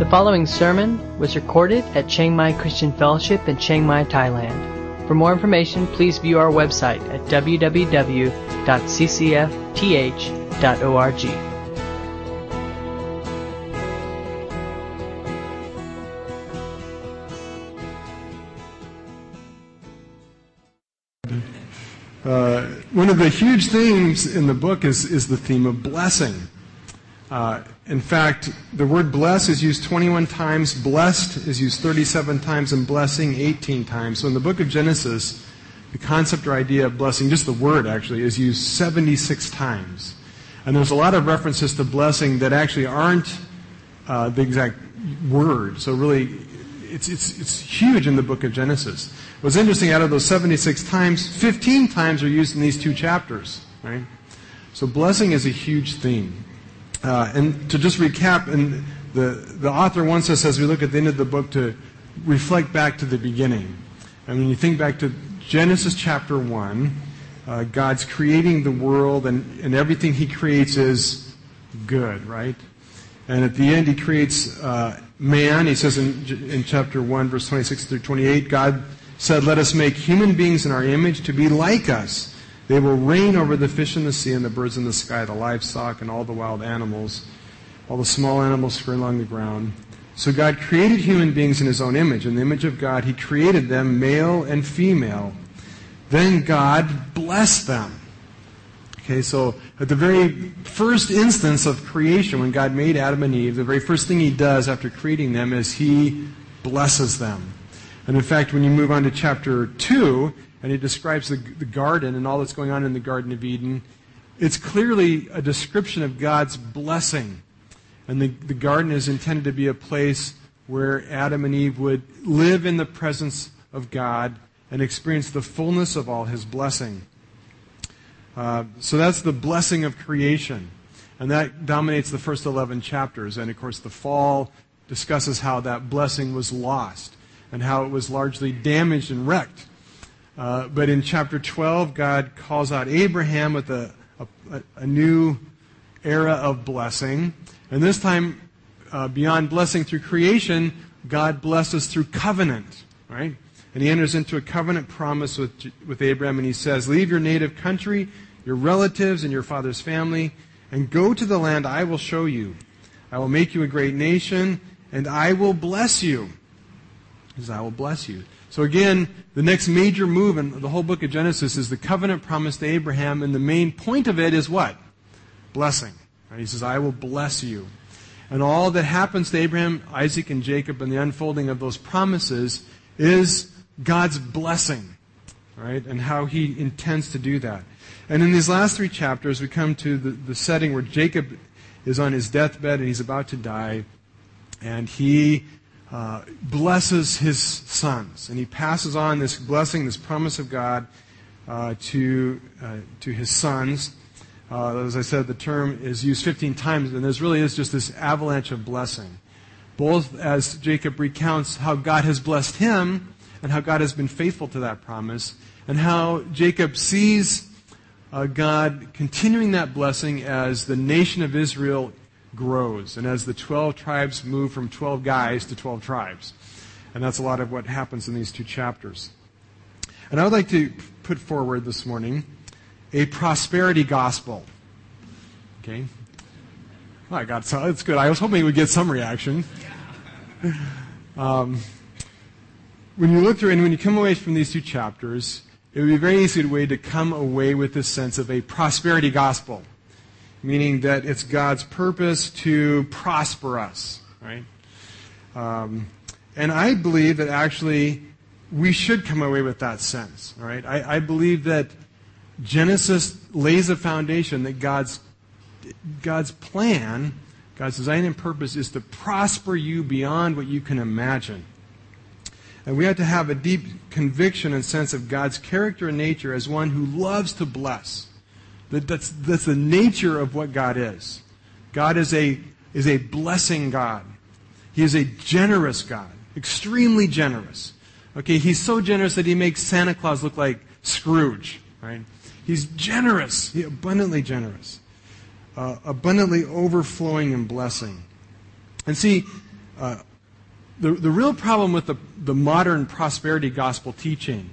The following sermon was recorded at Chiang Mai Christian Fellowship in Chiang Mai, Thailand. For more information, please view our website at www.ccfth.org. Uh, one of the huge themes in the book is, is the theme of blessing. Uh, in fact, the word bless is used 21 times, blessed is used 37 times, and blessing 18 times. So in the book of Genesis, the concept or idea of blessing, just the word actually, is used 76 times. And there's a lot of references to blessing that actually aren't uh, the exact word. So really, it's, it's, it's huge in the book of Genesis. What's interesting, out of those 76 times, 15 times are used in these two chapters, right? So blessing is a huge theme. Uh, and to just recap, and the, the author wants us, as we look at the end of the book, to reflect back to the beginning. And when you think back to Genesis chapter 1, uh, God's creating the world, and, and everything He creates is good, right? And at the end, He creates uh, man. He says in, in chapter 1, verse 26 through 28, God said, Let us make human beings in our image to be like us. They will reign over the fish in the sea and the birds in the sky, the livestock and all the wild animals, all the small animals scurrying along the ground. So God created human beings in his own image. In the image of God, he created them male and female. Then God blessed them. Okay, so at the very first instance of creation, when God made Adam and Eve, the very first thing he does after creating them is he blesses them. And in fact, when you move on to chapter 2, and he describes the, the garden and all that's going on in the Garden of Eden, it's clearly a description of God's blessing. And the, the garden is intended to be a place where Adam and Eve would live in the presence of God and experience the fullness of all his blessing. Uh, so that's the blessing of creation. And that dominates the first 11 chapters. And of course, the fall discusses how that blessing was lost and how it was largely damaged and wrecked. Uh, but in chapter 12, God calls out Abraham with a, a, a new era of blessing. And this time, uh, beyond blessing through creation, God blesses through covenant, right? And he enters into a covenant promise with, with Abraham, and he says, Leave your native country, your relatives, and your father's family, and go to the land I will show you. I will make you a great nation, and I will bless you says, I will bless you. So again, the next major move in the whole book of Genesis is the covenant promise to Abraham, and the main point of it is what? Blessing. Right? He says, I will bless you. And all that happens to Abraham, Isaac, and Jacob and the unfolding of those promises is God's blessing. Right? And how he intends to do that. And in these last three chapters, we come to the, the setting where Jacob is on his deathbed and he's about to die. And he uh, blesses his sons. And he passes on this blessing, this promise of God uh, to, uh, to his sons. Uh, as I said, the term is used 15 times, and there really is just this avalanche of blessing. Both as Jacob recounts how God has blessed him and how God has been faithful to that promise, and how Jacob sees uh, God continuing that blessing as the nation of Israel grows. And as the 12 tribes move from 12 guys to 12 tribes. And that's a lot of what happens in these two chapters. And I would like to put forward this morning a prosperity gospel. Okay? Oh, I got so that's good. I was hoping we'd get some reaction. Um, when you look through and when you come away from these two chapters, it would be a very easy way to come away with this sense of a prosperity gospel meaning that it's God's purpose to prosper us, right? Um, and I believe that actually we should come away with that sense, right? I, I believe that Genesis lays a foundation that God's God's plan, God's design and purpose is to prosper you beyond what you can imagine. And we have to have a deep conviction and sense of God's character and nature as one who loves to bless. That, that's, that's the nature of what God is. God is a, is a blessing God. He is a generous God, extremely generous. Okay, he's so generous that he makes Santa Claus look like Scrooge, right? He's generous, he abundantly generous, uh, abundantly overflowing in blessing. And see, uh, the, the real problem with the, the modern prosperity gospel teaching,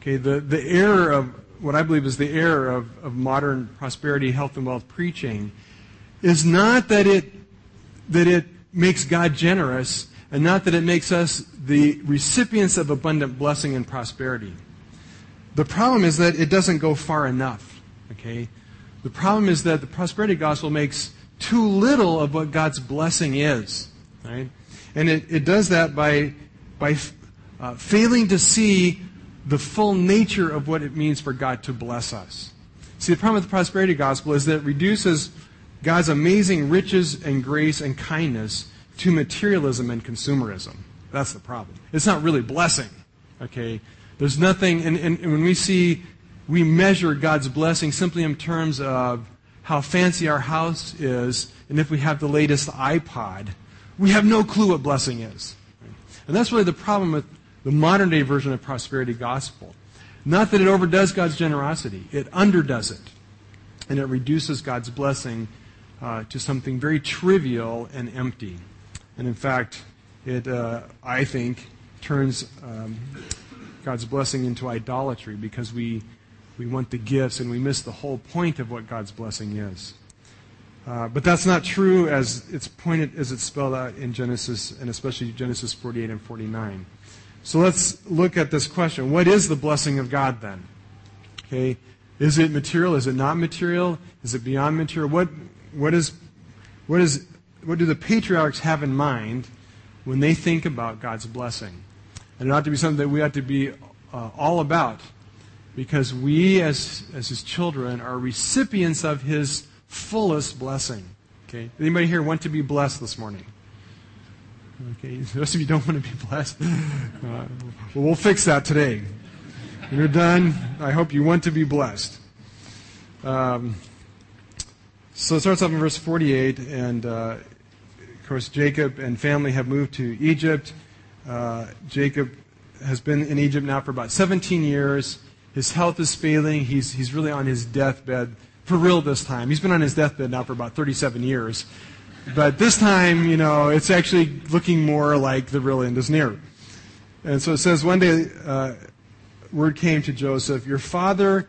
okay, the, the error of what I believe is the error of, of modern prosperity, health, and wealth preaching is not that it, that it makes God generous and not that it makes us the recipients of abundant blessing and prosperity. The problem is that it doesn't go far enough. Okay? The problem is that the prosperity gospel makes too little of what God's blessing is. Right? And it, it does that by, by uh, failing to see the full nature of what it means for God to bless us. See, the problem with the prosperity gospel is that it reduces God's amazing riches and grace and kindness to materialism and consumerism. That's the problem. It's not really blessing. Okay? There's nothing, and, and, and when we see, we measure God's blessing simply in terms of how fancy our house is, and if we have the latest iPod, we have no clue what blessing is. And that's really the problem with the modern day version of prosperity gospel. Not that it overdoes God's generosity, it underdoes it. And it reduces God's blessing uh, to something very trivial and empty. And in fact, it, uh, I think, turns um, God's blessing into idolatry because we, we want the gifts and we miss the whole point of what God's blessing is. Uh, but that's not true as it's pointed as it's spelled out in Genesis and especially Genesis 48 and 49. So let's look at this question. What is the blessing of God then? Okay. Is it material? Is it not material? Is it beyond material? What, what is, what is what do the patriarchs have in mind when they think about God's blessing? And it ought to be something that we ought to be uh, all about because we, as, as his children, are recipients of his fullest blessing. Okay? Anybody here want to be blessed this morning? Okay, those of you don't want to be blessed. Uh, well, we'll fix that today. When you're done, I hope you want to be blessed. Um, so it starts off in verse 48, and uh, of course, Jacob and family have moved to Egypt. Uh, Jacob has been in Egypt now for about 17 years. His health is failing. He's, he's really on his deathbed, for real this time. He's been on his deathbed now for about 37 years. But this time, you know, it's actually looking more like the real end is near. And so it says, one day, uh, word came to Joseph, Your father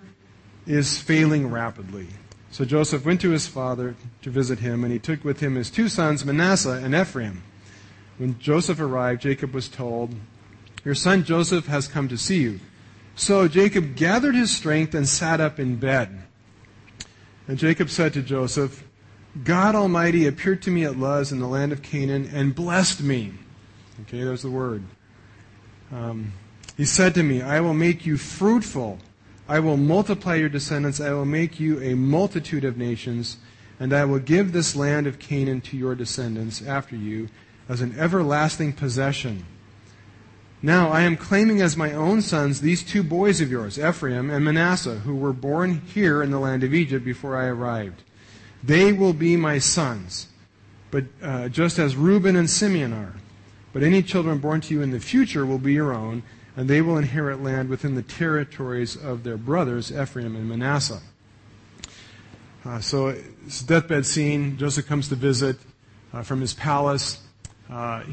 is failing rapidly. So Joseph went to his father to visit him, and he took with him his two sons, Manasseh and Ephraim. When Joseph arrived, Jacob was told, Your son Joseph has come to see you. So Jacob gathered his strength and sat up in bed. And Jacob said to Joseph, God Almighty appeared to me at Luz in the land of Canaan and blessed me. Okay, there's the word. Um, he said to me, I will make you fruitful I will multiply your descendants. I will make you a multitude of nations, and I will give this land of Canaan to your descendants after you as an everlasting possession. Now I am claiming as my own sons these two boys of yours, Ephraim and Manasseh, who were born here in the land of Egypt before I arrived. They will be my sons, but uh, just as Reuben and Simeon are. But any children born to you in the future will be your own and they will inherit land within the territories of their brothers, Ephraim and Manasseh. Uh, so it's a deathbed scene. Joseph comes to visit uh, from his palace. Uh,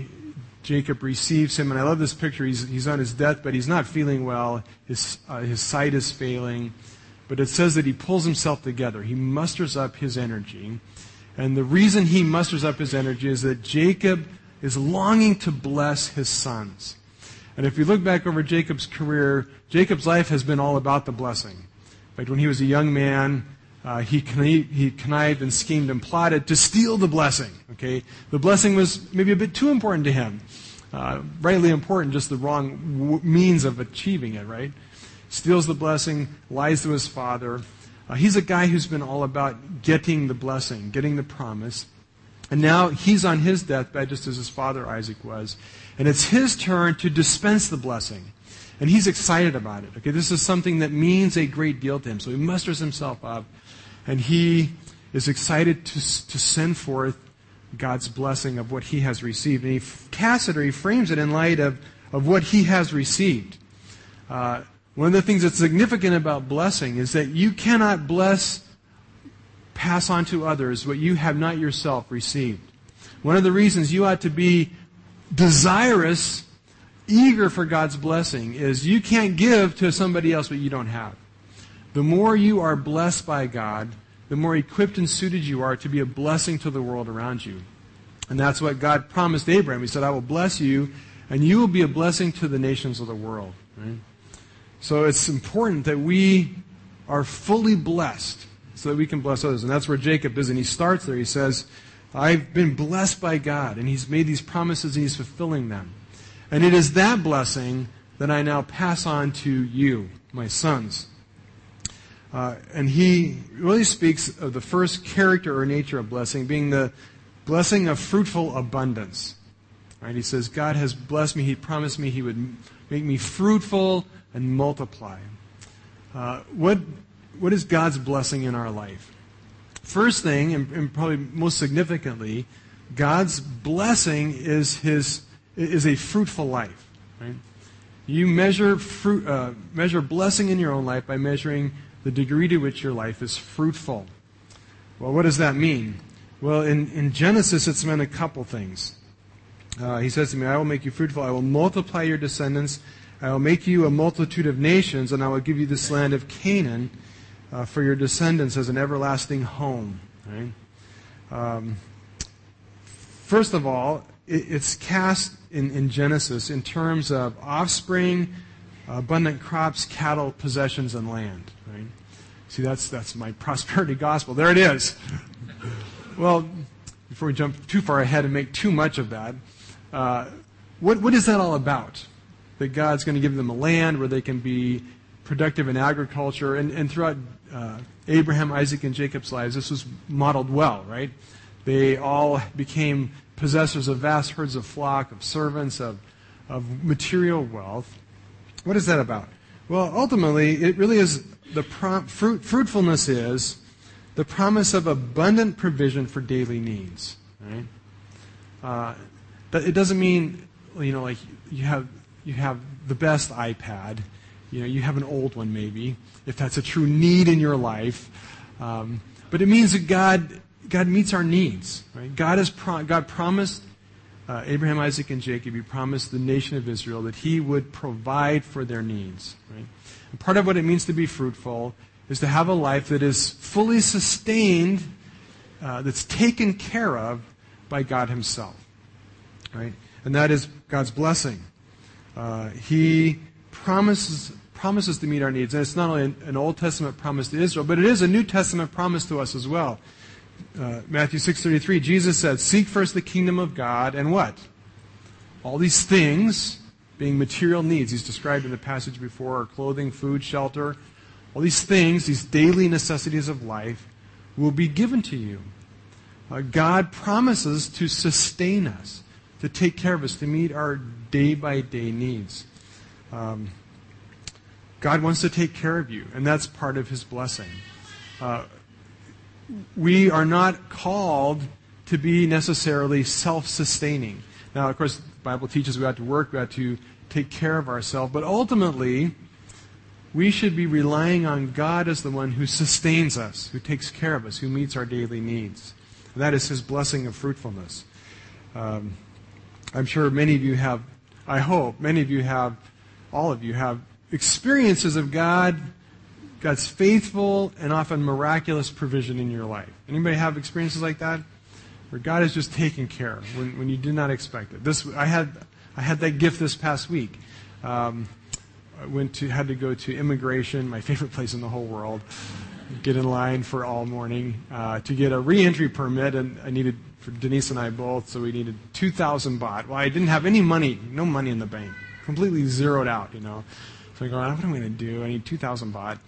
Jacob receives him, and I love this picture. He's, he's on his deathbed. But he's not feeling well. His, uh, his sight is failing. But it says that he pulls himself together. He musters up his energy. And the reason he musters up his energy is that Jacob is longing to bless his sons. And if we look back over Jacob's career, Jacob's life has been all about the blessing. In fact, when he was a young man, uh, he, connived, he connived and schemed and plotted to steal the blessing. Okay, the blessing was maybe a bit too important to him. Uh, rightly important, just the wrong w- means of achieving it. Right? Steals the blessing, lies to his father. Uh, he's a guy who's been all about getting the blessing, getting the promise. And now he's on his deathbed, just as his father Isaac was. And it's his turn to dispense the blessing. And he's excited about it. Okay, this is something that means a great deal to him. So he musters himself up and he is excited to, to send forth God's blessing of what he has received. And he casts it or he frames it in light of, of what he has received. Uh, one of the things that's significant about blessing is that you cannot bless, pass on to others what you have not yourself received. One of the reasons you ought to be desirous, eager for God's blessing is you can't give to somebody else what you don't have. The more you are blessed by God, the more equipped and suited you are to be a blessing to the world around you. And that's what God promised Abraham. He said, I will bless you, and you will be a blessing to the nations of the world. Right? So it's important that we are fully blessed so that we can bless others. And that's where Jacob is. And he starts there. He says, I've been blessed by God, and he's made these promises and he's fulfilling them. And it is that blessing that I now pass on to you, my sons. Uh, and he really speaks of the first character or nature of blessing being the blessing of fruitful abundance. Right? He says, God has blessed me. He promised me He would make me fruitful and multiply. Uh, what, what is God's blessing in our life? First thing, and, and probably most significantly, God's blessing is His is a fruitful life. Right? You measure fruit, uh, measure blessing in your own life by measuring the degree to which your life is fruitful. Well, what does that mean? Well, in, in Genesis, it's meant a couple things. Uh, he says to me, I will make you fruitful. I will multiply your descendants. I will make you a multitude of nations, and I will give you this land of Canaan uh, for your descendants as an everlasting home. Right? Um, first of all, it, it's cast in, in Genesis in terms of offspring, abundant crops, cattle, possessions, and land. Right? See, that's, that's my prosperity gospel. There it is. well, before we jump too far ahead and make too much of that, uh, what, what is that all about? That God's going to give them a land where they can be productive in agriculture. And, and throughout uh, Abraham, Isaac, and Jacob's lives, this was modeled well, right? They all became possessors of vast herds of flock, of servants, of, of material wealth. What is that about? Well, ultimately, it really is the prom- fruit, fruitfulness is the promise of abundant provision for daily needs. Right? Uh, it doesn't mean you know like you have you have the best iPad. You know you have an old one maybe if that's a true need in your life. Um, but it means that God God meets our needs. Right? God has pro- God promised uh, Abraham, Isaac, and Jacob, he promised the nation of Israel that he would provide for their needs. Right? And part of what it means to be fruitful is to have a life that is fully sustained, uh, that's taken care of by God himself. Right? And that is God's blessing. Uh, he promises, promises to meet our needs. And it's not only an, an Old Testament promise to Israel, but it is a New Testament promise to us as well uh, Matthew 6:33, Jesus said, "Seek first the kingdom of God and what? All these things, being material needs, he's described in the passage before, are clothing, food, shelter. All these things, these daily necessities of life, will be given to you. Uh, God promises to sustain us, to take care of us, to meet our day by day needs. Um, God wants to take care of you, and that's part of His blessing. Uh, we are not called to be necessarily self sustaining. Now, of course, the Bible teaches we have to work, we have to take care of ourselves, but ultimately, we should be relying on God as the one who sustains us, who takes care of us, who meets our daily needs. And that is His blessing of fruitfulness. Um, I'm sure many of you have, I hope, many of you have, all of you have experiences of God God's faithful and often miraculous provision in your life. Anybody have experiences like that? Where God is just taking care when, when you did not expect it. This I had I had that gift this past week. Um, I went to had to go to immigration, my favorite place in the whole world. Get in line for all morning uh, to get a reentry permit, and I needed for Denise and I both, so we needed two thousand baht. Well, I didn't have any money, no money in the bank, completely zeroed out, you know. So I go, what am I going to do? I need two thousand baht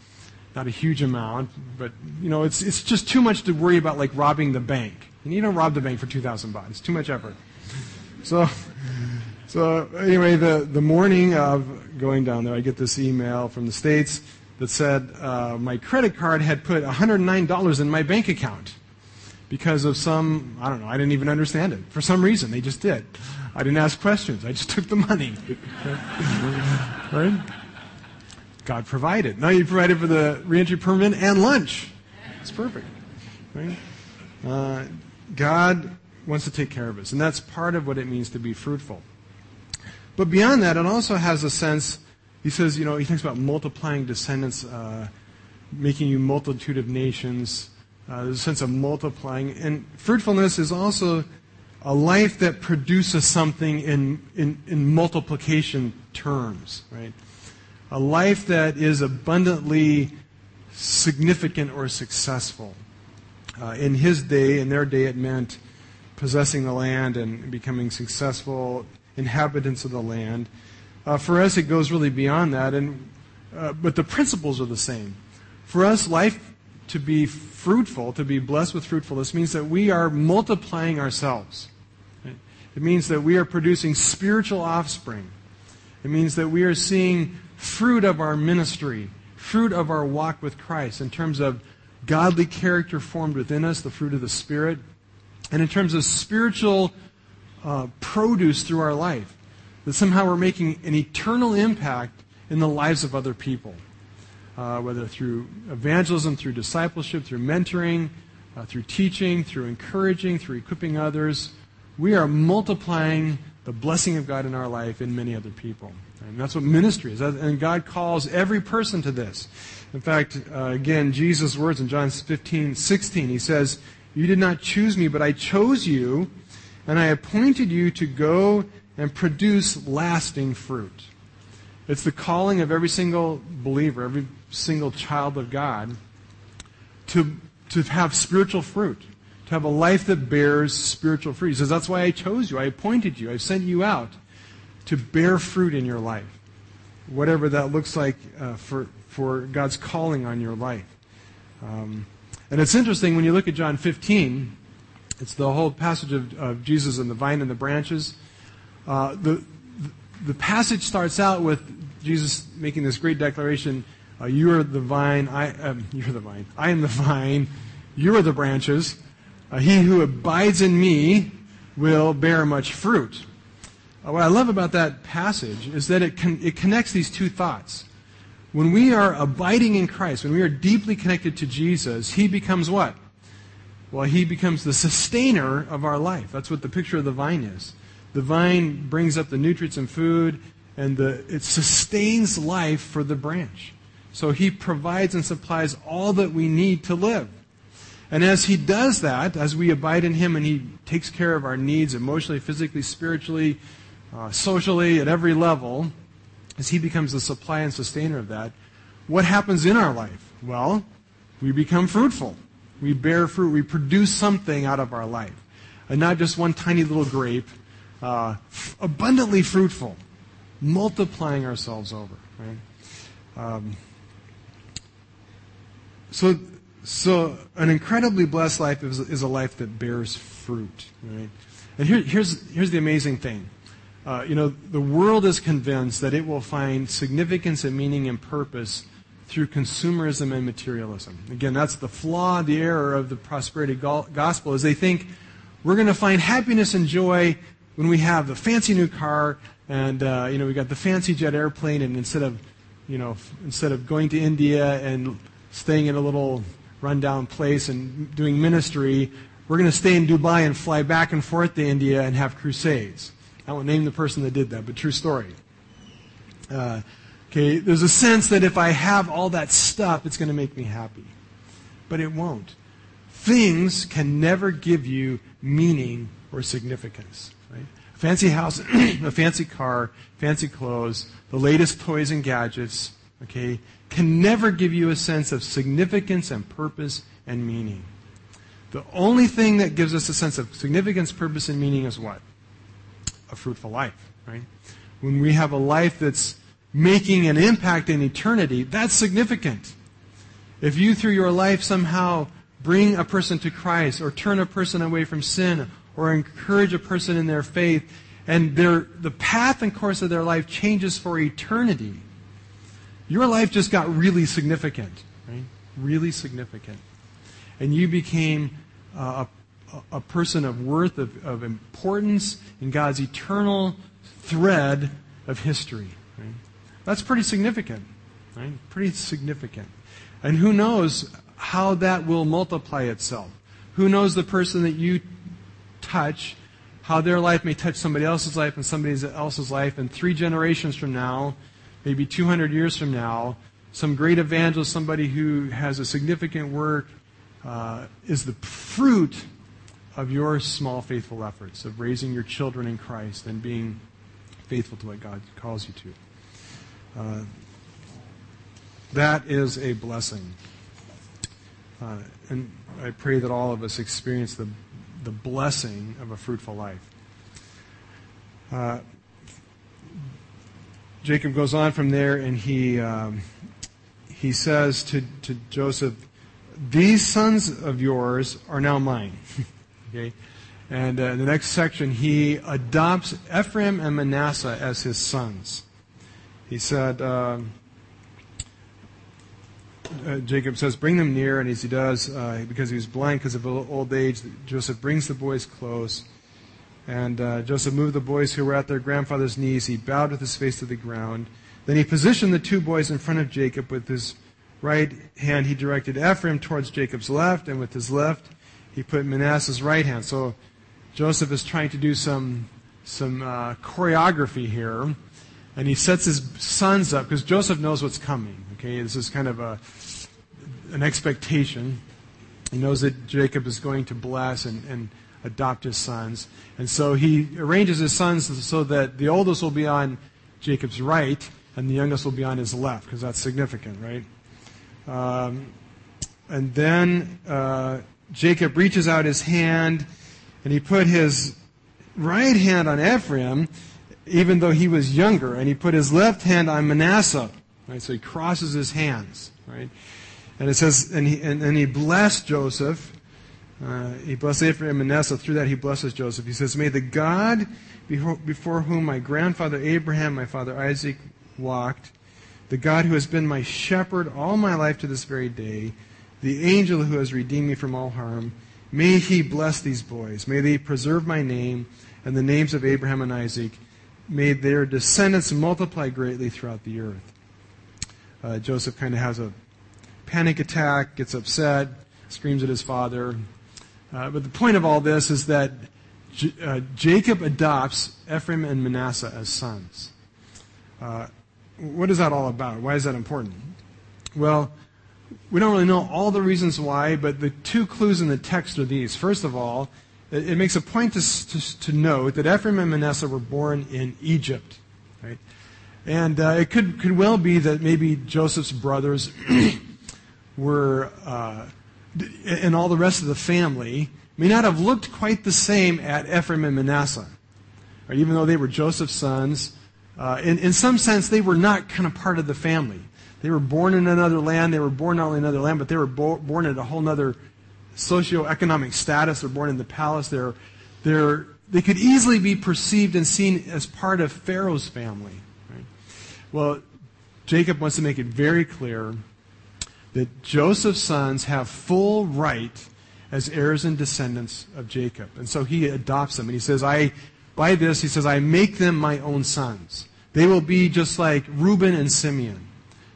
not a huge amount, but you know, it's it's just too much to worry about like robbing the bank. And you don't rob the bank for two thousand baht. It's too much effort. So, so anyway, the the morning of going down there, I get this email from the states that said uh, my credit card had put $109 in my bank account because of some I don't know. I didn't even understand it. For some reason, they just did. I didn't ask questions. I just took the money. right? God provided. Now you provided for the reentry permit and lunch. It's perfect. Right? Uh, God wants to take care of us, and that's part of what it means to be fruitful. But beyond that, it also has a sense, he says, you know, he thinks about multiplying descendants, uh, making you multitude of nations. Uh, there's a sense of multiplying. And fruitfulness is also a life that produces something in, in, in multiplication terms, right? A life that is abundantly significant or successful. Uh, in his day, in their day, it meant possessing the land and becoming successful inhabitants of the land. Uh, for us, it goes really beyond that, and uh, but the principles are the same. For us, life to be fruitful, to be blessed with fruitfulness, means that we are multiplying ourselves. It means that we are producing spiritual offspring. It means that we are seeing fruit of our ministry, fruit of our walk with Christ in terms of godly character formed within us, the fruit of the Spirit, and in terms of spiritual uh, produce through our life. That somehow we're making an eternal impact in the lives of other people. Uh, whether through evangelism, through discipleship, through mentoring, uh, through teaching, through encouraging, through equipping others, we are multiplying the blessing of God in our life in many other people. And that's what ministry is. And God calls every person to this. In fact, uh, again, Jesus' words in John 15, 16, he says, You did not choose me, but I chose you, and I appointed you to go and produce lasting fruit. It's the calling of every single believer, every single child of God, to, to have spiritual fruit, to have a life that bears spiritual fruit. He says, That's why I chose you. I appointed you. I sent you out to bear fruit in your life, whatever that looks like uh, for, for God's calling on your life. Um, and it's interesting when you look at John 15, it's the whole passage of, of Jesus and the vine and the branches. Uh, the, the passage starts out with Jesus making this great declaration uh, You are the vine, I, um, you're the vine, I am the vine, you are the branches. Uh, he who abides in me will bear much fruit. Uh, what I love about that passage is that it, con- it connects these two thoughts. When we are abiding in Christ, when we are deeply connected to Jesus, He becomes what? Well, He becomes the sustainer of our life. That's what the picture of the vine is. The vine brings up the nutrients and food, and the, it sustains life for the branch. So He provides and supplies all that we need to live. And as He does that, as we abide in Him and He takes care of our needs emotionally, physically, spiritually, uh, socially, at every level, as He becomes the supply and sustainer of that, what happens in our life? Well, we become fruitful. We bear fruit. We produce something out of our life. And not just one tiny little grape, uh, f- abundantly fruitful, multiplying ourselves over. Right? Um, so, so an incredibly blessed life is, is, a life that bears fruit. Right? And here, here's, here's the amazing thing. Uh, you know, the world is convinced that it will find significance and meaning and purpose through consumerism and materialism. Again, that's the flaw, the error of the prosperity gospel is they think we're going to find happiness and joy when we have the fancy new car and uh, you know we got the fancy jet airplane and instead of you know instead of going to India and staying in a little rundown place and doing ministry, we're going to stay in Dubai and fly back and forth to India and have crusades. I won't name the person that did that, but true story. Uh, okay, there's a sense that if I have all that stuff, it's going to make me happy. But it won't. Things can never give you meaning or significance. Right? A fancy house, a fancy car, fancy clothes, the latest toys and gadgets, okay, can never give you a sense of significance and purpose and meaning. The only thing that gives us a sense of significance, purpose, and meaning is what? a fruitful life, right? When we have a life that's making an impact in eternity, that's significant. If you, through your life, somehow bring a person to Christ or turn a person away from sin or encourage a person in their faith, and their, the path and course of their life changes for eternity, your life just got really significant, right? Really significant. And you became uh, a a person of worth, of, of importance in God's eternal thread of history. Right? That's pretty significant. Right? Pretty significant. And who knows how that will multiply itself? Who knows the person that you touch, how their life may touch somebody else's life and somebody else's life, and three generations from now, maybe 200 years from now, some great evangelist, somebody who has a significant work, uh, is the fruit of your small, faithful efforts of raising your children in Christ and being faithful to what God calls you to. Uh, that is a blessing. Uh, and I pray that all of us experience the, the blessing of a fruitful life. Uh, Jacob goes on from there and he, um, he says to, to Joseph, These sons of yours are now mine. okay? And uh, in the next section, he adopts Ephraim and Manasseh as his sons. He said, um, uh, Jacob says, Bring them near. And as he does, uh, because he was blind because of old age, Joseph brings the boys close. And uh, Joseph moved the boys who were at their grandfather's knees. He bowed with his face to the ground. Then he positioned the two boys in front of Jacob. With his right hand, he directed Ephraim towards Jacob's left, and with his left, he put Manasseh's right hand. So Joseph is trying to do some, some uh, choreography here. And he sets his sons up because Joseph knows what's coming. Okay, this is kind of a, an expectation. He knows that Jacob is going to bless and, and adopt his sons. And so he arranges his sons so that the oldest will be on Jacob's right and the youngest will be on his left, because that's significant, right? Um, and then uh, Jacob reaches out his hand and he put his right hand on Ephraim, even though he was younger, and he put his left hand on Manasseh. Right? So he crosses his hands. Right? And it says, and he, and, and he blessed Joseph. Uh, he blessed Ephraim and Manasseh. Through that, he blesses Joseph. He says, May the God before, before whom my grandfather Abraham, my father Isaac walked, the God who has been my shepherd all my life to this very day, the angel who has redeemed me from all harm, may he bless these boys. May they preserve my name and the names of Abraham and Isaac. May their descendants multiply greatly throughout the earth uh, Joseph kind of has a panic attack, gets upset, screams at his father. Uh, but the point of all this is that J- uh, Jacob adopts Ephraim and Manasseh as sons. Uh, what is that all about? Why is that important? Well, we don't really know all the reasons why, but the two clues in the text are these. First of all, it, it makes a point to, to, to note that Ephraim and Manasseh were born in Egypt. Right? And uh, it could, could well be that maybe Joseph's brothers were, uh, and all the rest of the family, may not have looked quite the same at Ephraim and Manasseh. Or even though they were Joseph's sons, uh, in, in some sense, they were not kind of part of the family. They were born in another land. They were born not only in another land, but they were bo- born in a whole other socioeconomic status. They're born in the palace. They're, they're, they could easily be perceived and seen as part of Pharaoh's family. Well, Jacob wants to make it very clear that Joseph's sons have full right as heirs and descendants of Jacob. And so he adopts them. And he says, I, by this, he says, I make them my own sons. They will be just like Reuben and Simeon,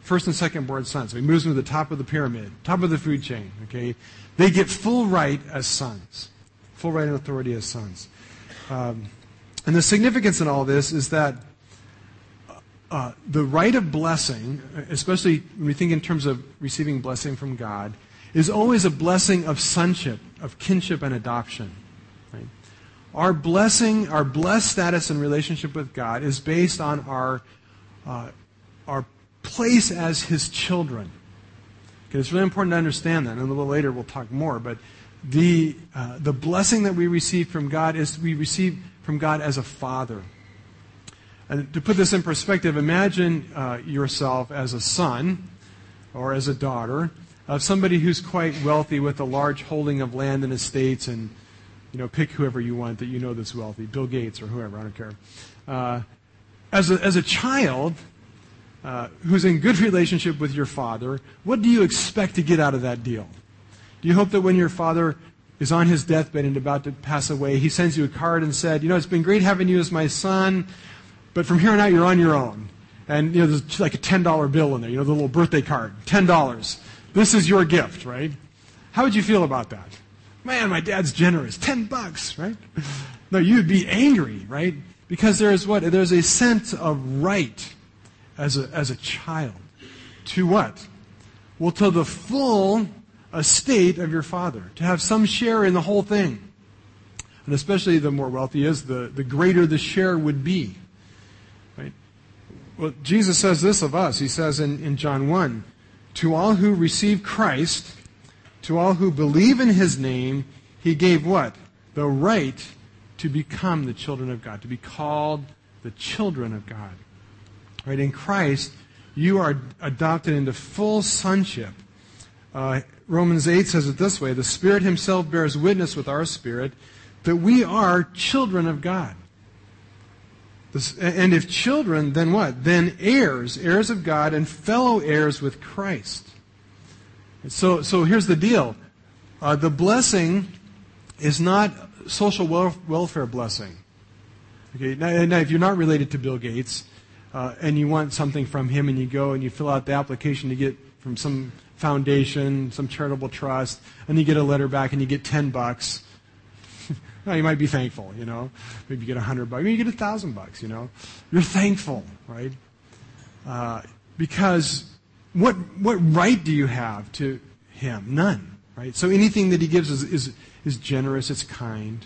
first and second born sons. So he moves them to the top of the pyramid, top of the food chain. Okay, they get full right as sons, full right and authority as sons. Um, and the significance in all this is that uh, the right of blessing, especially when we think in terms of receiving blessing from God, is always a blessing of sonship, of kinship and adoption. Right? Our blessing, our blessed status and relationship with God is based on our, uh, our place as His children. Okay, it's really important to understand that, and a little later we'll talk more. But the, uh, the blessing that we receive from God is we receive from God as a father. And to put this in perspective, imagine uh, yourself as a son or as a daughter of somebody who's quite wealthy with a large holding of land and estates and you know, pick whoever you want that you know that's wealthy, Bill Gates or whoever, I don't care. Uh, as, a, as a child uh, who's in good relationship with your father, what do you expect to get out of that deal? Do you hope that when your father is on his deathbed and about to pass away, he sends you a card and said, you know, it's been great having you as my son. But from here on out, you're on your own. And, you know, there's like a $10 bill in there, you know, the little birthday card. $10. This is your gift, right? How would you feel about that? Man, my dad's generous. 10 bucks, right? no, you'd be angry, right? Because there's what? There's a sense of right as a, as a child. To what? Well, to the full estate of your father. To have some share in the whole thing. And especially the more wealthy is, the, the greater the share would be. Well, Jesus says this of us. He says in, in John 1 To all who receive Christ, to all who believe in his name, he gave what? The right to become the children of God, to be called the children of God. Right? In Christ, you are adopted into full sonship. Uh, Romans 8 says it this way The Spirit Himself bears witness with our spirit that we are children of God. And if children, then what? Then heirs, heirs of God, and fellow heirs with Christ. So, so here's the deal. Uh, the blessing is not social welfare blessing. Okay, now, now, if you're not related to Bill Gates uh, and you want something from him, and you go and you fill out the application to get from some foundation, some charitable trust, and you get a letter back and you get ten bucks. Well, you might be thankful, you know. Maybe you get a hundred bucks. Maybe you get a thousand bucks, you know. You're thankful, right? Uh, because what what right do you have to him? None, right? So anything that he gives is, is is generous, it's kind,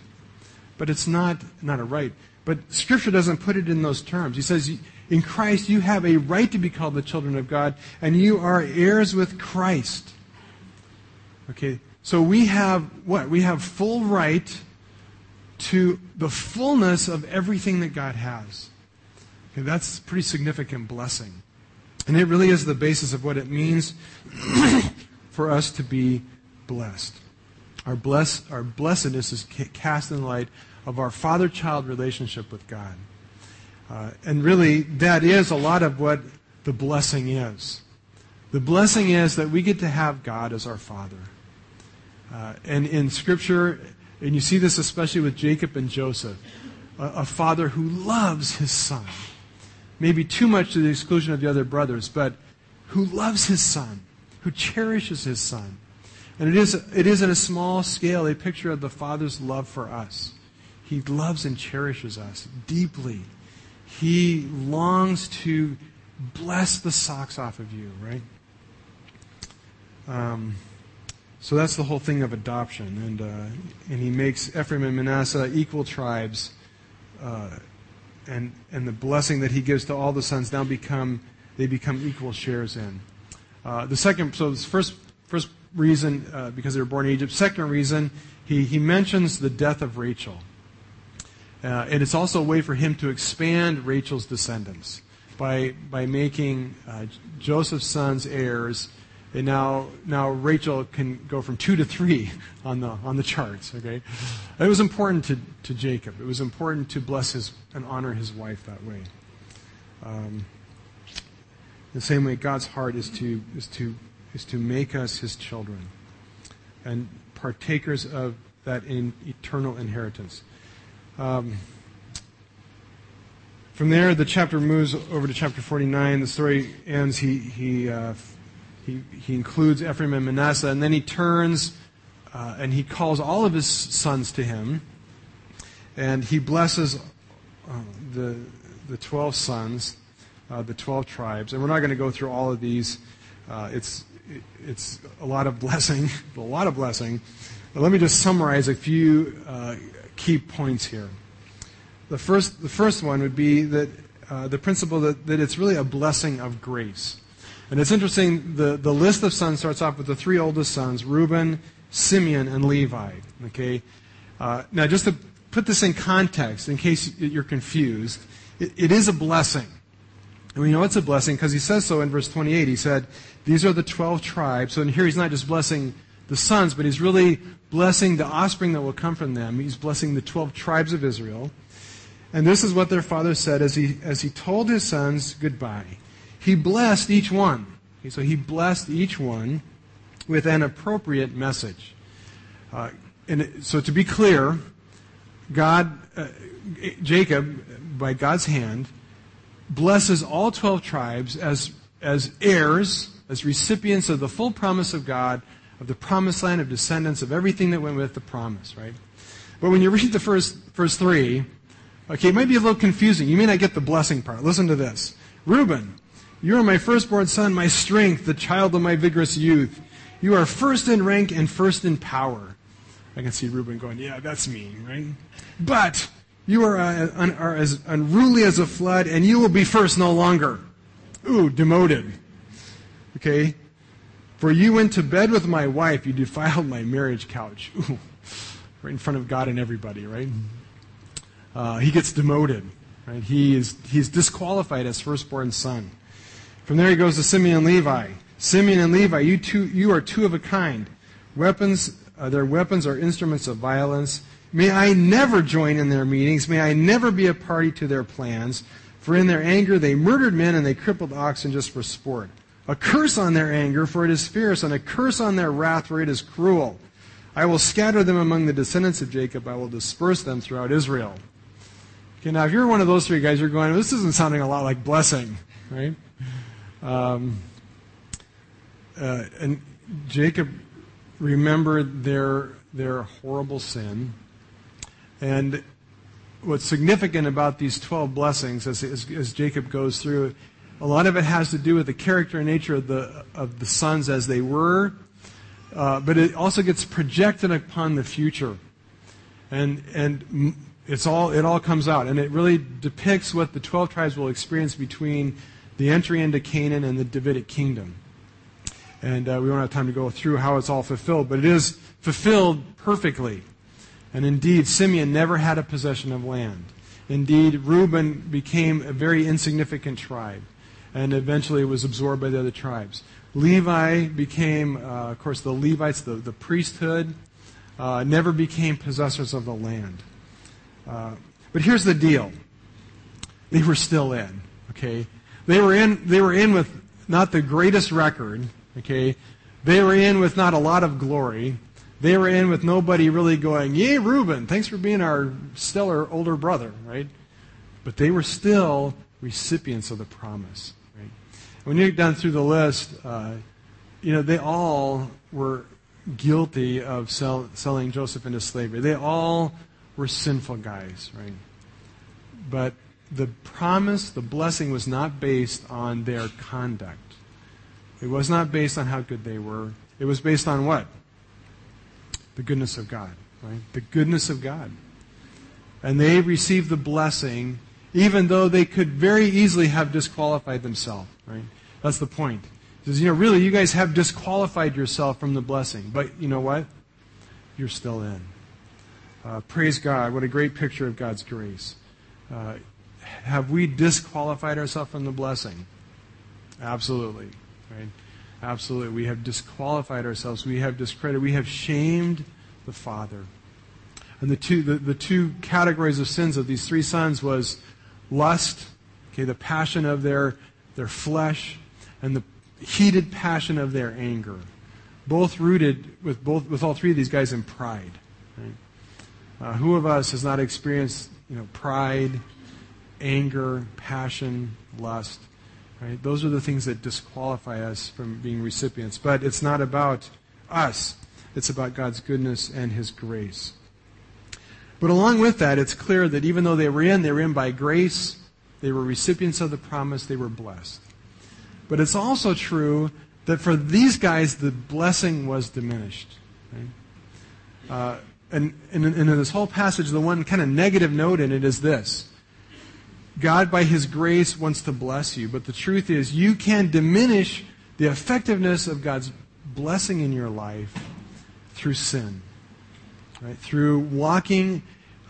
but it's not, not a right. But Scripture doesn't put it in those terms. He says, in Christ, you have a right to be called the children of God, and you are heirs with Christ. Okay, so we have what? We have full right to the fullness of everything that God has. Okay, that's a pretty significant blessing. And it really is the basis of what it means for us to be blessed. Our, bless, our blessedness is cast in light of our father child relationship with God. Uh, and really, that is a lot of what the blessing is. The blessing is that we get to have God as our Father. Uh, and in Scripture, and you see this especially with Jacob and Joseph, a, a, father who loves his son. Maybe too much to the exclusion of the other brothers, but who loves his son, who cherishes his son. And it is, it is in a small scale a picture of the Father's love for us. He loves and cherishes us deeply. He longs to bless the socks off of you, right? Um, so that's the whole thing of adoption. And, uh, and he makes Ephraim and Manasseh equal tribes. Uh, and, and the blessing that he gives to all the sons now become, they become equal shares in. Uh, the second, so this first, first reason, uh, because they were born in Egypt. Second reason, he, he mentions the death of Rachel. Uh, and it's also a way for him to expand Rachel's descendants by, by making uh, Joseph's sons heirs. And now, now Rachel can go from two to three on the, on the charts. Okay, It was important to, to Jacob. It was important to bless his and honor his wife that way. Um, the same way God's heart is to, is to is to make us his children and partakers of that in eternal inheritance. Um, from there, the chapter moves over to chapter 49. The story ends. He, he, uh, he, he includes Ephraim and Manasseh, and then he turns uh, and he calls all of his sons to him, and he blesses uh, the, the 12 sons, uh, the 12 tribes. And we're not going to go through all of these. Uh, it's, it's a lot of blessing, a lot of blessing. But let me just summarize a few uh, key points here. The first, the first one would be that uh, the principle that, that it's really a blessing of grace. And it's interesting, the, the list of sons starts off with the three oldest sons, Reuben, Simeon, and Levi. Okay? Uh, now, just to put this in context, in case you're confused, it, it is a blessing. And we know it's a blessing because he says so in verse 28. He said, These are the 12 tribes. So in here he's not just blessing the sons, but he's really blessing the offspring that will come from them. He's blessing the 12 tribes of Israel. And this is what their father said as he, as he told his sons goodbye. He blessed each one. Okay, so he blessed each one with an appropriate message. Uh, and so to be clear, God, uh, Jacob, by God's hand, blesses all 12 tribes as, as heirs, as recipients of the full promise of God, of the promised land, of descendants, of everything that went with the promise, right? But when you read the first, first three, okay, it might be a little confusing. You may not get the blessing part. Listen to this. Reuben, you are my firstborn son, my strength, the child of my vigorous youth. You are first in rank and first in power. I can see Reuben going, yeah, that's me, right? But you are, uh, un, are as unruly as a flood, and you will be first no longer. Ooh, demoted. Okay? For you went to bed with my wife, you defiled my marriage couch. Ooh, right in front of God and everybody, right? Uh, he gets demoted. Right? He is he's disqualified as firstborn son. From there he goes to Simeon and Levi. Simeon and Levi, you two, you are two of a kind. Weapons, uh, their weapons are instruments of violence. May I never join in their meetings. May I never be a party to their plans. For in their anger they murdered men and they crippled oxen just for sport. A curse on their anger, for it is fierce, and a curse on their wrath, for it is cruel. I will scatter them among the descendants of Jacob. I will disperse them throughout Israel. Okay, now if you're one of those three guys, you're going, this isn't sounding a lot like blessing, right? Um, uh, and Jacob remembered their their horrible sin. And what's significant about these 12 blessings as, as, as, Jacob goes through, a lot of it has to do with the character and nature of the, of the sons as they were, uh, but it also gets projected upon the future. And, and it's all, it all comes out. And it really depicts what the 12 tribes will experience between the entry into Canaan and the Davidic kingdom. And uh, we won't have time to go through how it's all fulfilled, but it is fulfilled perfectly. And indeed, Simeon never had a possession of land. Indeed, Reuben became a very insignificant tribe and eventually was absorbed by the other tribes. Levi became, uh, of course, the Levites, the, the priesthood, uh, never became possessors of the land. Uh, but here's the deal they were still in, okay? They were in, they were in with not the greatest record, okay? They were in with not a lot of glory. They were in with nobody really going, Yay, Reuben, thanks for being our stellar older brother, right? But they were still recipients of the promise, right? When you get down through the list, uh, you know, they all were guilty of sell, selling Joseph into slavery. They all were sinful guys, right? But the promise, the blessing was not based on their conduct. It was not based on how good they were. It was based on what? The goodness of God, right? The goodness of God. And they received the blessing even though they could very easily have disqualified themselves, right? That's the point. He says, you know, really, you guys have disqualified yourself from the blessing. But you know what? You're still in. Uh, praise God. What a great picture of God's grace. Uh, have we disqualified ourselves from the blessing? Absolutely. Right? Absolutely. We have disqualified ourselves. We have discredited. We have shamed the Father. And the two, the, the two categories of sins of these three sons was lust, okay, the passion of their, their flesh, and the heated passion of their anger. Both rooted with, both, with all three of these guys in pride. Right? Uh, who of us has not experienced you know, pride, anger, passion, lust? Right? Those are the things that disqualify us from being recipients. But it's not about us, it's about God's goodness and His grace. But along with that, it's clear that even though they were in, they were in by grace, they were recipients of the promise, they were blessed. But it's also true that for these guys, the blessing was diminished. Right? Uh, and, in this whole passage, the one kind of negative note in it is this God, by His grace, wants to bless you. But the truth is, you can diminish the effectiveness of God's blessing in your life through sin, right? Through walking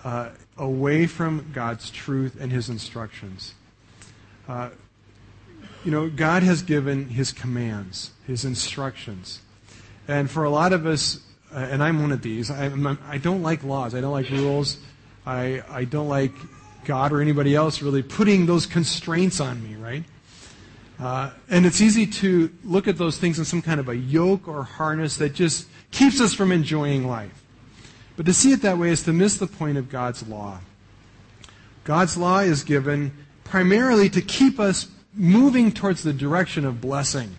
uh, away from God's truth and His instructions. Uh, you know, God has given His commands, His instructions. And for a lot of us, uh, and I'm one of these, I, I don't like laws, I don't like rules, I, I don't like God or anybody else really putting those constraints on me, right? Uh, and it's easy to look at those things in some kind of a yoke or harness that just keeps us from enjoying life. But to see it that way is to miss the point of God's law. God's law is given primarily to keep us moving towards the direction of blessing.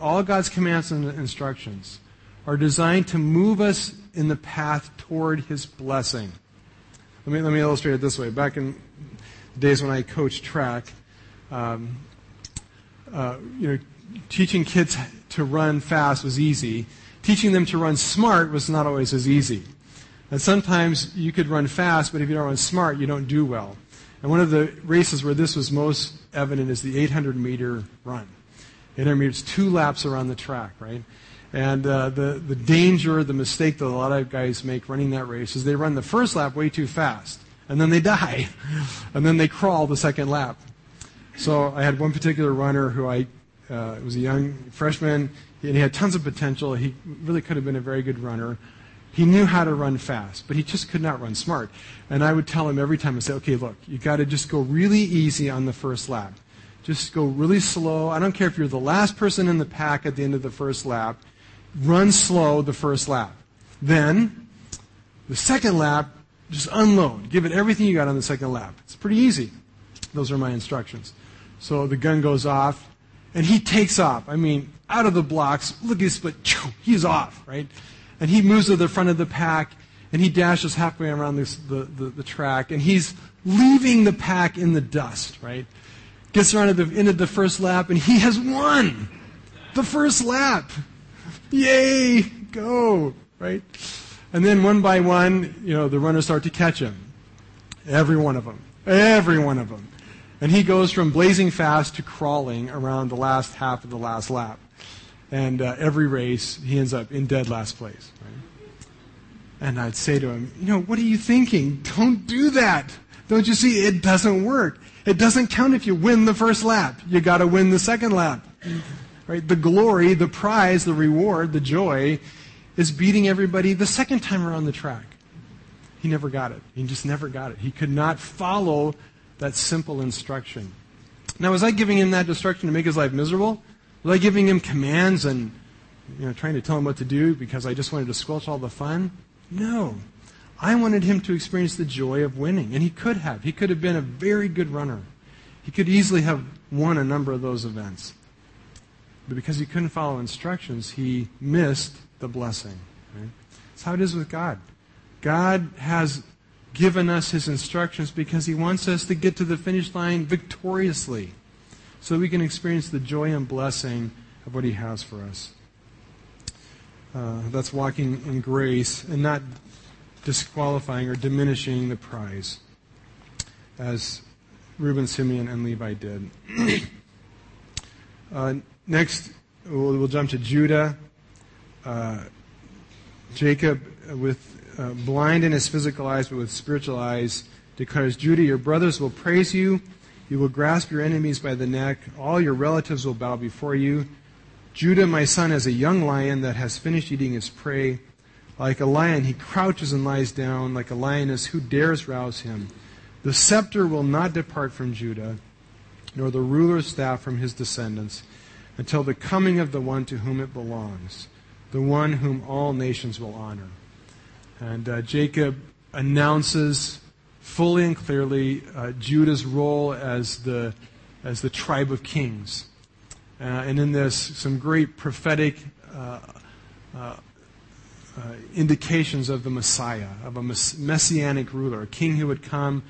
All God's commands and instructions are designed to move us in the path toward His blessing. Let me, let me illustrate it this way. Back in the days when I coached track, um, uh, you know, teaching kids to run fast was easy. Teaching them to run smart was not always as easy. And sometimes you could run fast, but if you don't run smart, you don't do well. And one of the races where this was most evident is the 800 meter run. 800 meters, two laps around the track, right? And uh, the, the danger, the mistake that a lot of guys make running that race is they run the first lap way too fast, and then they die, and then they crawl the second lap. So I had one particular runner who I uh, was a young freshman, and he had tons of potential. He really could have been a very good runner. He knew how to run fast, but he just could not run smart. And I would tell him every time, I say, okay, look, you got to just go really easy on the first lap. Just go really slow. I don't care if you're the last person in the pack at the end of the first lap. Run slow the first lap. Then, the second lap, just unload. Give it everything you got on the second lap. It's pretty easy. Those are my instructions. So the gun goes off, and he takes off. I mean, out of the blocks. Look at his split. He's off, right? And he moves to the front of the pack, and he dashes halfway around this, the, the, the track, and he's leaving the pack in the dust, right? Gets around to the end of the first lap, and he has won the first lap. Yay! Go! Right? And then one by one, you know, the runners start to catch him. Every one of them. Every one of them. And he goes from blazing fast to crawling around the last half of the last lap. And uh, every race, he ends up in dead last place. Right? And I'd say to him, you know, what are you thinking? Don't do that. Don't you see? It doesn't work. It doesn't count if you win the first lap. You got to win the second lap. Right? The glory, the prize, the reward, the joy is beating everybody the second time around the track. He never got it. He just never got it. He could not follow that simple instruction. Now, was I giving him that instruction to make his life miserable? Was I giving him commands and you know, trying to tell him what to do because I just wanted to squelch all the fun? No. I wanted him to experience the joy of winning, and he could have. He could have been a very good runner. He could easily have won a number of those events. But because he couldn't follow instructions, he missed the blessing. Right? That's how it is with God. God has given us his instructions because he wants us to get to the finish line victoriously so we can experience the joy and blessing of what he has for us. Uh, that's walking in grace and not disqualifying or diminishing the prize, as Reuben, Simeon, and Levi did. uh, next, we'll, jump to Judah. Uh, Jacob, with uh, blind in his physical eyes, but with spiritual eyes, declares, Judah, your brothers will praise you. You will grasp your enemies by the neck. All your relatives will bow before you. Judah, my son, is a young lion that has finished eating his prey. Like a lion, he crouches and lies down. Like a lioness, who dares rouse him? The scepter will not depart from Judah, nor the ruler's staff from his descendants, until the coming of the one to whom it belongs, the one whom all nations will honor. And uh, Jacob announces fully and clearly uh, Judah's role as the, as the tribe of kings. Uh, and in this, some great prophetic uh, uh, uh, indications of the Messiah, of a messianic ruler, a king who would come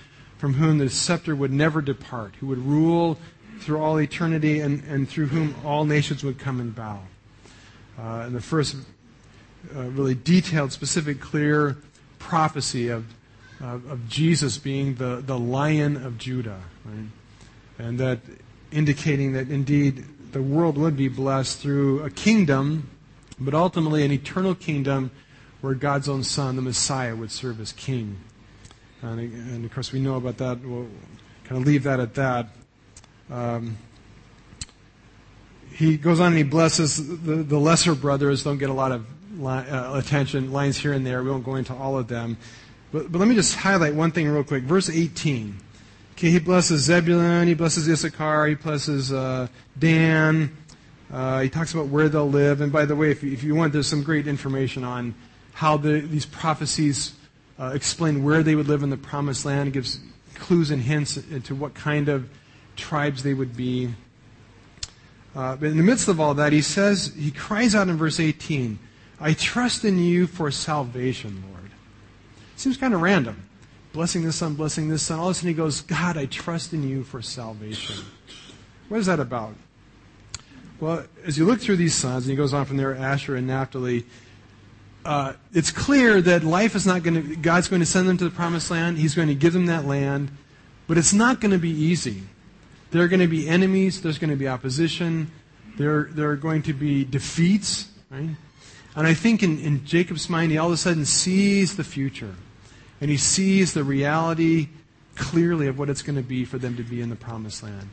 from whom the scepter would never depart, who would rule through all eternity and, and through whom all nations would come and bow. Uh, and the first uh, really detailed, specific, clear prophecy of, of, of, Jesus being the, the lion of Judah. Right? And that indicating that indeed the world would be blessed through a kingdom but ultimately an eternal kingdom where God's own Son, the Messiah, would serve as king. And, and of course, we know about that. We'll kind of leave that at that. Um, he goes on and he blesses the, the lesser brothers, don't get a lot of li- uh, attention, lines here and there. We won't go into all of them. But, but let me just highlight one thing real quick. Verse 18. Okay, he blesses Zebulun, he blesses Issachar, he blesses uh, Dan, uh, he talks about where they'll live. And by the way, if you, if you want, there's some great information on how the, these prophecies uh, explain where they would live in the promised land. Gives clues and hints into what kind of tribes they would be. Uh, but in the midst of all that, he says, he cries out in verse 18, I trust in you for salvation, Lord. Seems kind of random. Blessing this son, blessing this son. All of a sudden he goes, God, I trust in you for salvation. What is that about? Well, as you look through these sons, and he goes on from there, Asher and Naphtali, uh, it's clear that life is not going to, God's going to send them to the promised land. He's going to give them that land. But it's not going to be easy. There are going to be enemies. There's going to be opposition. There, there are going to be defeats, right? And I think in, in Jacob's mind, he all of a sudden sees the future. And he sees the reality clearly of what it's going to be for them to be in the promised land.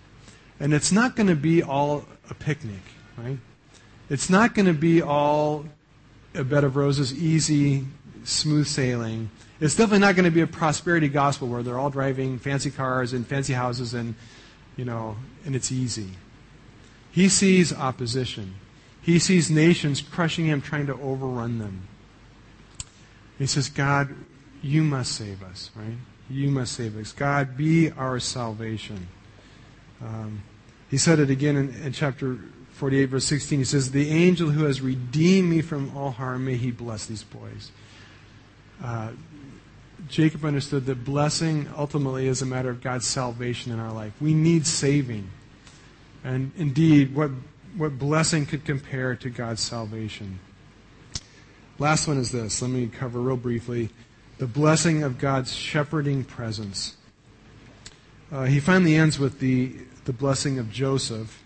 And it's not going to be all a picnic, right? It's not going to be all a bed of roses, easy, smooth sailing. It's definitely not going to be a prosperity gospel where they're all driving fancy cars and fancy houses and, you know, and it's easy. He sees opposition. He sees nations crushing him, trying to overrun them. He says, God, you must save us, right? You must save us. God, be our salvation. Um, he said it again in, in chapter 48, verse 16. He says, The angel who has redeemed me from all harm, may he bless these boys. Uh, Jacob understood that blessing ultimately is a matter of God's salvation in our life. We need saving. And indeed, what, what blessing could compare to God's salvation? Last one is this. Let me cover real briefly the blessing of God's shepherding presence. Uh, he finally ends with the, the blessing of Joseph.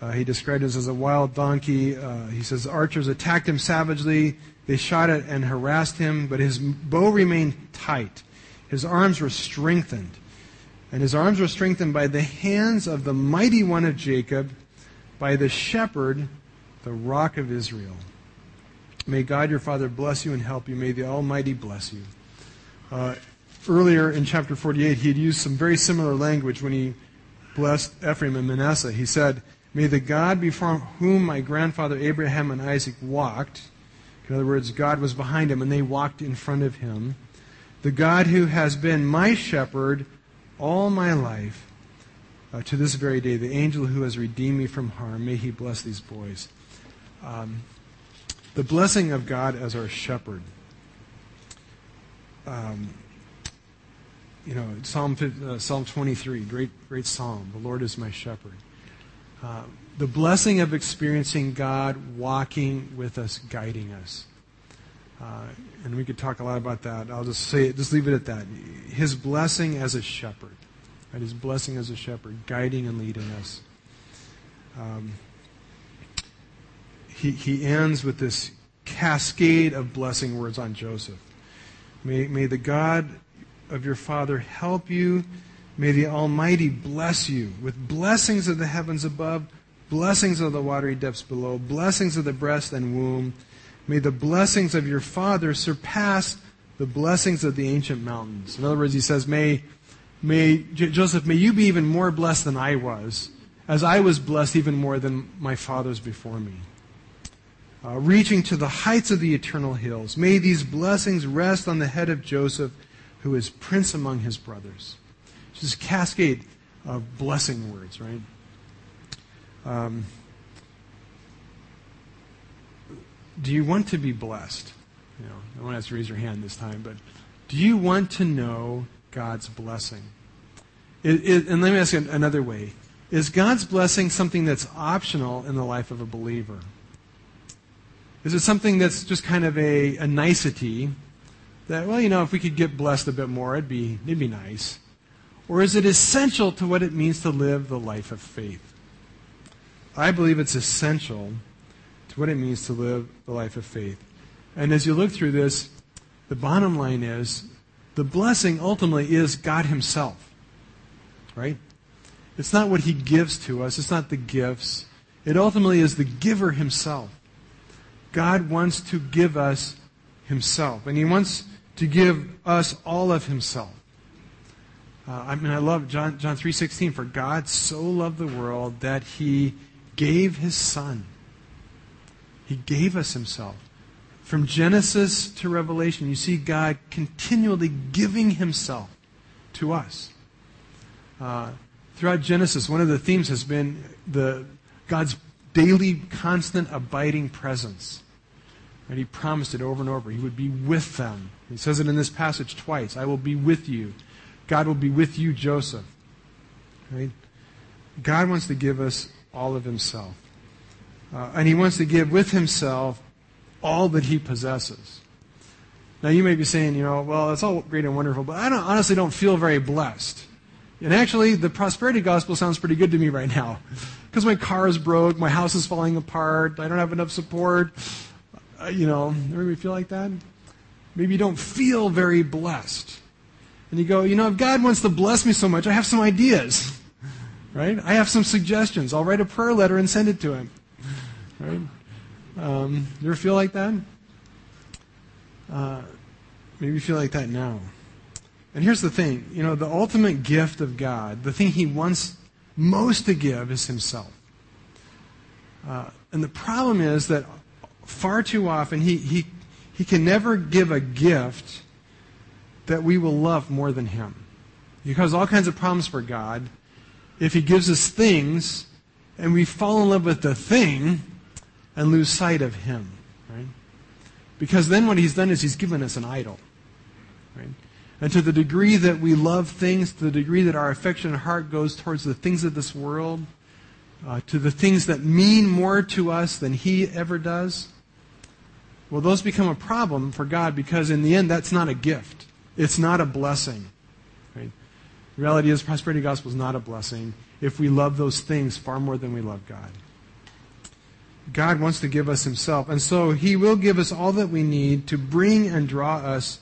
Uh, he described it as a wild donkey. Uh, he says, Archers attacked him savagely. They shot at and harassed him, but his bow remained tight. His arms were strengthened. And his arms were strengthened by the hands of the mighty one of Jacob, by the shepherd, the rock of Israel. May God your Father bless you and help you. May the Almighty bless you. Uh, earlier in chapter 48, he had used some very similar language when he blessed Ephraim and Manasseh. He said, May the God before whom my grandfather Abraham and Isaac walked, in other words, God was behind him and they walked in front of him, the God who has been my shepherd all my life uh, to this very day, the angel who has redeemed me from harm, may he bless these boys. Um, the blessing of God as our shepherd. Um, you know, Psalm, uh, Psalm 23, great, great psalm. The Lord is my shepherd. Uh, the blessing of experiencing God walking with us, guiding us. Uh, and we could talk a lot about that. I'll just say just leave it at that. His blessing as a shepherd, right? His blessing as a shepherd, guiding and leading us. Um, he, he ends with this cascade of blessing words on Joseph. May, may the God of your father help you May the Almighty bless you with blessings of the heavens above, blessings of the watery depths below, blessings of the breast and womb. May the blessings of your father surpass the blessings of the ancient mountains. In other words, he says, May, may Joseph, may you be even more blessed than I was, as I was blessed even more than my fathers before me. Uh, reaching to the heights of the eternal hills. May these blessings rest on the head of Joseph, who is prince among his brothers. Just this cascade of blessing words, right? Um, do you want to be blessed? You know, I want to ask to raise your hand this time, but do you want to know God's blessing? It, it, and let me ask you another way. Is God's blessing something that's optional in the life of a believer? Is it something that's just kind of a, a nicety that, well, you know, if we could get blessed a bit more, it'd be, it'd be nice? Or is it essential to what it means to live the life of faith? I believe it's essential to what it means to live the life of faith. And as you look through this, the bottom line is the blessing ultimately is God Himself. Right? It's not what He gives to us, it's not the gifts. It ultimately is the giver Himself. God wants to give us Himself, and He wants to give us all of Himself. Uh, I mean, I love John, John 3.16, for God so loved the world that he gave his son. He gave us himself. From Genesis to Revelation, you see God continually giving himself to us. Uh, throughout Genesis, one of the themes has been the God's daily, constant, abiding presence. And he promised it over and over. He would be with them. He says it in this passage twice. I will be with you. God will be with you, Joseph. Right? God wants to give us all of himself. Uh, and he wants to give with himself all that he possesses. Now you may be saying, you know, well, that's all great and wonderful, but I don't, honestly don't feel very blessed. And actually, the prosperity gospel sounds pretty good to me right now. Because my car is broke, my house is falling apart, I don't have enough support. Uh, you know, maybe feel like that? Maybe you don't feel very blessed. And you go, you know, if God wants to bless me so much, I have some ideas. Right? I have some suggestions. I'll write a prayer letter and send it to him. Right? Um, you ever feel like that? Uh, maybe you feel like that now. And here's the thing you know, the ultimate gift of God, the thing He wants most to give, is Himself. Uh, and the problem is that far too often he, he, he can never give a gift that we will love more than Him. He causes all kinds of problems for God if He gives us things and we fall in love with the thing and lose sight of Him. Right? Because then what He's done is He's given us an idol. Right? And to the degree that we love things, to the degree that our affection and heart goes towards the things of this world, uh, to the things that mean more to us than He ever does, well, those become a problem for God because in the end, that's not a gift. It's not a blessing. Right? The reality is, prosperity gospel is not a blessing if we love those things far more than we love God. God wants to give us Himself, and so He will give us all that we need to bring and draw us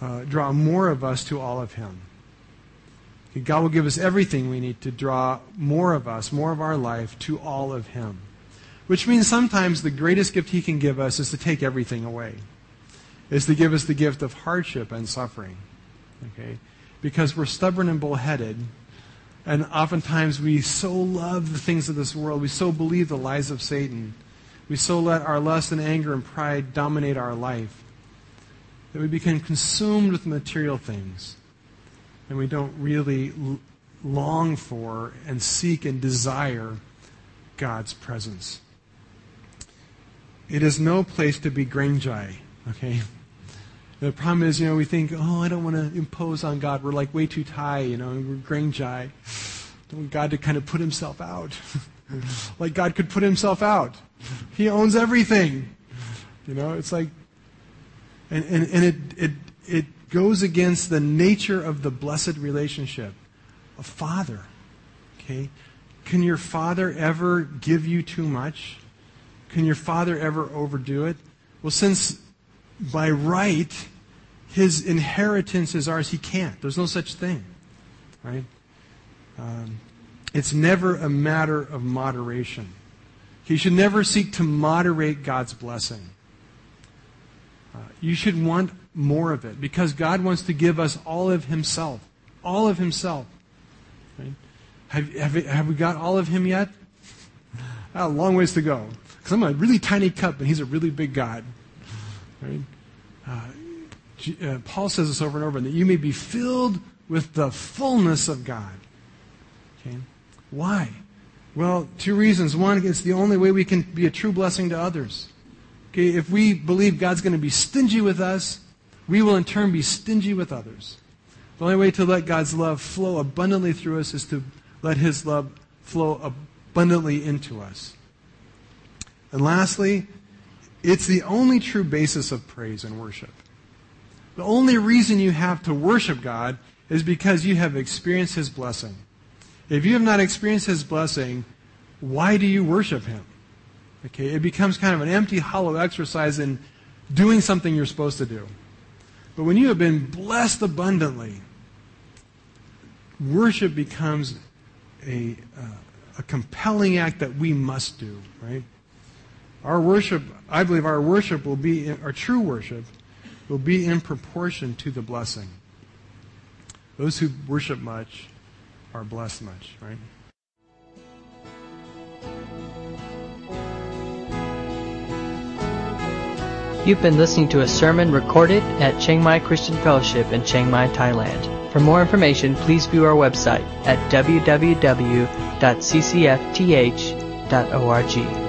uh, draw more of us to all of Him. God will give us everything we need to draw more of us, more of our life to all of Him. Which means sometimes the greatest gift He can give us is to take everything away, is to give us the gift of hardship and suffering. Okay? Because we're stubborn and bullheaded, and oftentimes we so love the things of this world, we so believe the lies of Satan, we so let our lust and anger and pride dominate our life that we become consumed with material things and we don't really long for and seek and desire God's presence. It is no place to be kreng jai, okay? The problem is, you know, we think, oh, I don't want to impose on God. We're like way too high, you know, we're kreng jai. Don't want God to kind of put himself out. like God could put himself out. He owns everything. You know, it's like and, and, and it, it, it goes against the nature of the blessed relationship. A father. Okay? Can your father ever give you too much? Can your father ever overdo it? Well, since by right his inheritance is ours, he can't. There's no such thing. Right? Um, it's never a matter of moderation. He should never seek to moderate God's blessing. Uh, you should want more of it because God wants to give us all of Himself. All of Himself. Right? Have, have, have we got all of Him yet? a long ways to go. Because I'm a really tiny cup and He's a really big God. Right? Uh, uh, Paul says this over and over that you may be filled with the fullness of God. Okay? Why? Well, two reasons. One, it's the only way we can be a true blessing to others. Okay, if we believe God's going to be stingy with us, we will in turn be stingy with others. The only way to let God's love flow abundantly through us is to let His love flow abundantly into us. And lastly, it's the only true basis of praise and worship. The only reason you have to worship God is because you have experienced His blessing. If you have not experienced His blessing, why do you worship Him? Okay, it becomes kind of an empty, hollow exercise in doing something you're supposed to do. But when you have been blessed abundantly, worship becomes a, uh, a compelling act that we must do, right? Our worship, I believe our worship will be, our true worship will be in proportion to the blessing. Those who worship much are blessed much, right? You've been listening to a sermon recorded at Chiang Mai Christian Fellowship in Chiang Mai, Thailand. For more information, please view our website at www.ccfth.org.